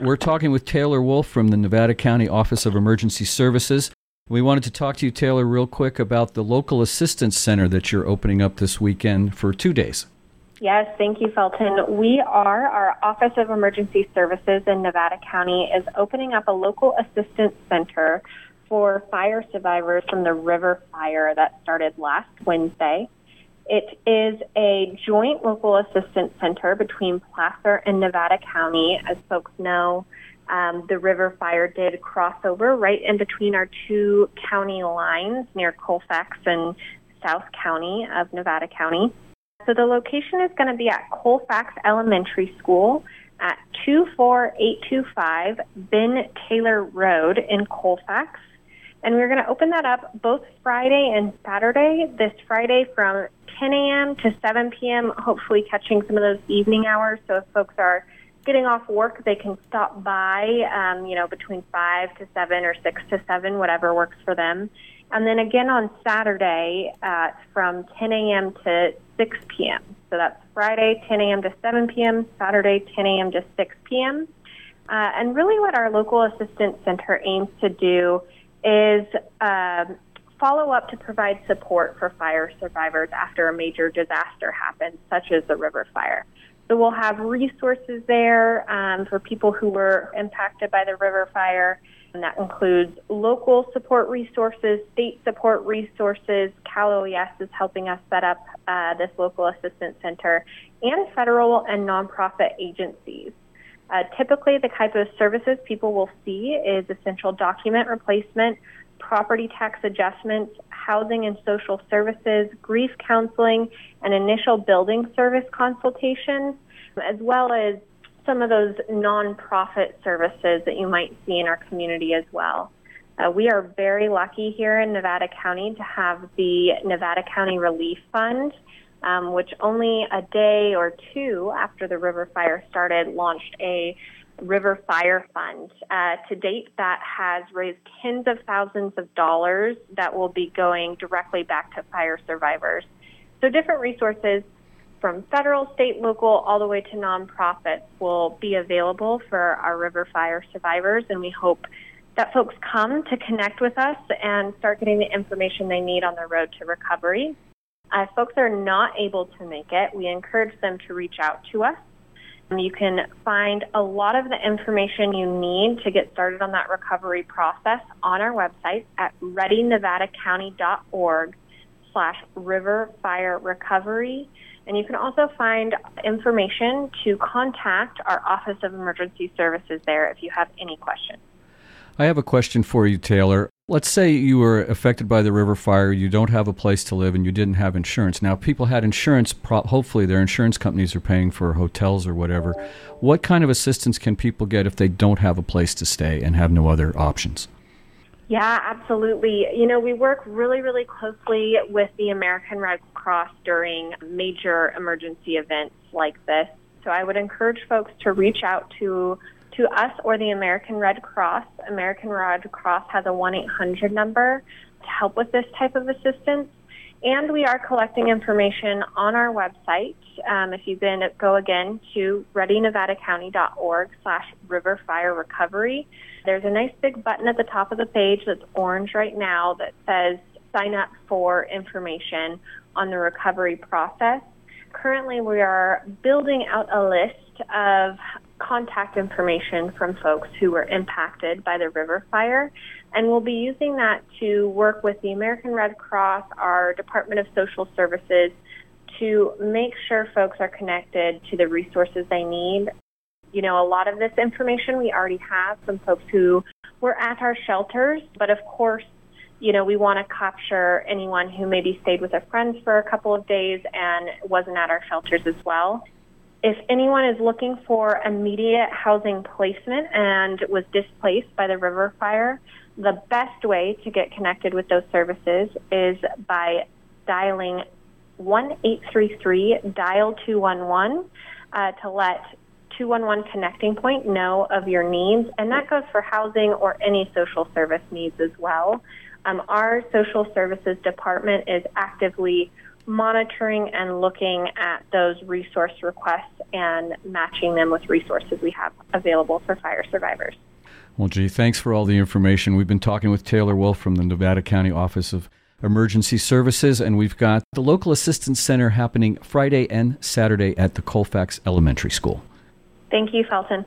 We're talking with Taylor Wolf from the Nevada County Office of Emergency Services. We wanted to talk to you, Taylor, real quick about the local assistance center that you're opening up this weekend for two days. Yes, thank you, Felton. We are, our Office of Emergency Services in Nevada County is opening up a local assistance center for fire survivors from the river fire that started last Wednesday. It is a joint local assistance center between Placer and Nevada County. As folks know, um, the river fire did cross over right in between our two county lines near Colfax and South County of Nevada County. So the location is going to be at Colfax Elementary School at 24825 Ben Taylor Road in Colfax. And we're going to open that up both Friday and Saturday. This Friday from 10 a.m. to 7 p.m., hopefully catching some of those evening hours. So if folks are getting off work, they can stop by, um, you know, between 5 to 7 or 6 to 7, whatever works for them. And then again on Saturday uh, from 10 a.m. to 6 p.m. So that's Friday, 10 a.m. to 7 p.m., Saturday, 10 a.m. to 6 p.m. Uh, and really what our local assistance center aims to do is um, follow up to provide support for fire survivors after a major disaster happens, such as the river fire. So we'll have resources there um, for people who were impacted by the river fire. And that includes local support resources, state support resources. Cal OES is helping us set up uh, this local assistance center, and federal and nonprofit agencies. Uh, typically, the type of services people will see is essential document replacement, property tax adjustments, housing and social services, grief counseling, and initial building service consultations, as well as some of those nonprofit services that you might see in our community as well. Uh, we are very lucky here in Nevada County to have the Nevada County Relief Fund, um, which only a day or two after the river fire started launched a River Fire Fund. Uh, to date, that has raised tens of thousands of dollars that will be going directly back to fire survivors. So, different resources from federal, state, local, all the way to nonprofits will be available for our river fire survivors, and we hope that folks come to connect with us and start getting the information they need on their road to recovery. Uh, if folks are not able to make it, we encourage them to reach out to us you can find a lot of the information you need to get started on that recovery process on our website at readynevadacounty.org slash river fire recovery. And you can also find information to contact our Office of Emergency Services there if you have any questions. I have a question for you, Taylor. Let's say you were affected by the river fire, you don't have a place to live, and you didn't have insurance. Now, people had insurance, hopefully, their insurance companies are paying for hotels or whatever. What kind of assistance can people get if they don't have a place to stay and have no other options? Yeah, absolutely. You know, we work really, really closely with the American Red Cross during major emergency events like this. So I would encourage folks to reach out to to us or the American Red Cross. American Red Cross has a 1 800 number to help with this type of assistance. And we are collecting information on our website. Um, if you can go again to readynevadacounty.org slash riverfire recovery, there's a nice big button at the top of the page that's orange right now that says sign up for information on the recovery process. Currently, we are building out a list of contact information from folks who were impacted by the river fire. And we'll be using that to work with the American Red Cross, our Department of Social Services, to make sure folks are connected to the resources they need. You know, a lot of this information we already have from folks who were at our shelters, but of course, you know, we want to capture anyone who maybe stayed with a friend for a couple of days and wasn't at our shelters as well if anyone is looking for immediate housing placement and was displaced by the river fire, the best way to get connected with those services is by dialing 1 833 dial 211 uh, to let 211 connecting point know of your needs, and that goes for housing or any social service needs as well. Um, our social services department is actively monitoring and looking at those resource requests and matching them with resources we have available for fire survivors. Well, gee, thanks for all the information. We've been talking with Taylor Wolf from the Nevada County Office of Emergency Services, and we've got the Local Assistance Center happening Friday and Saturday at the Colfax Elementary School. Thank you, Felton.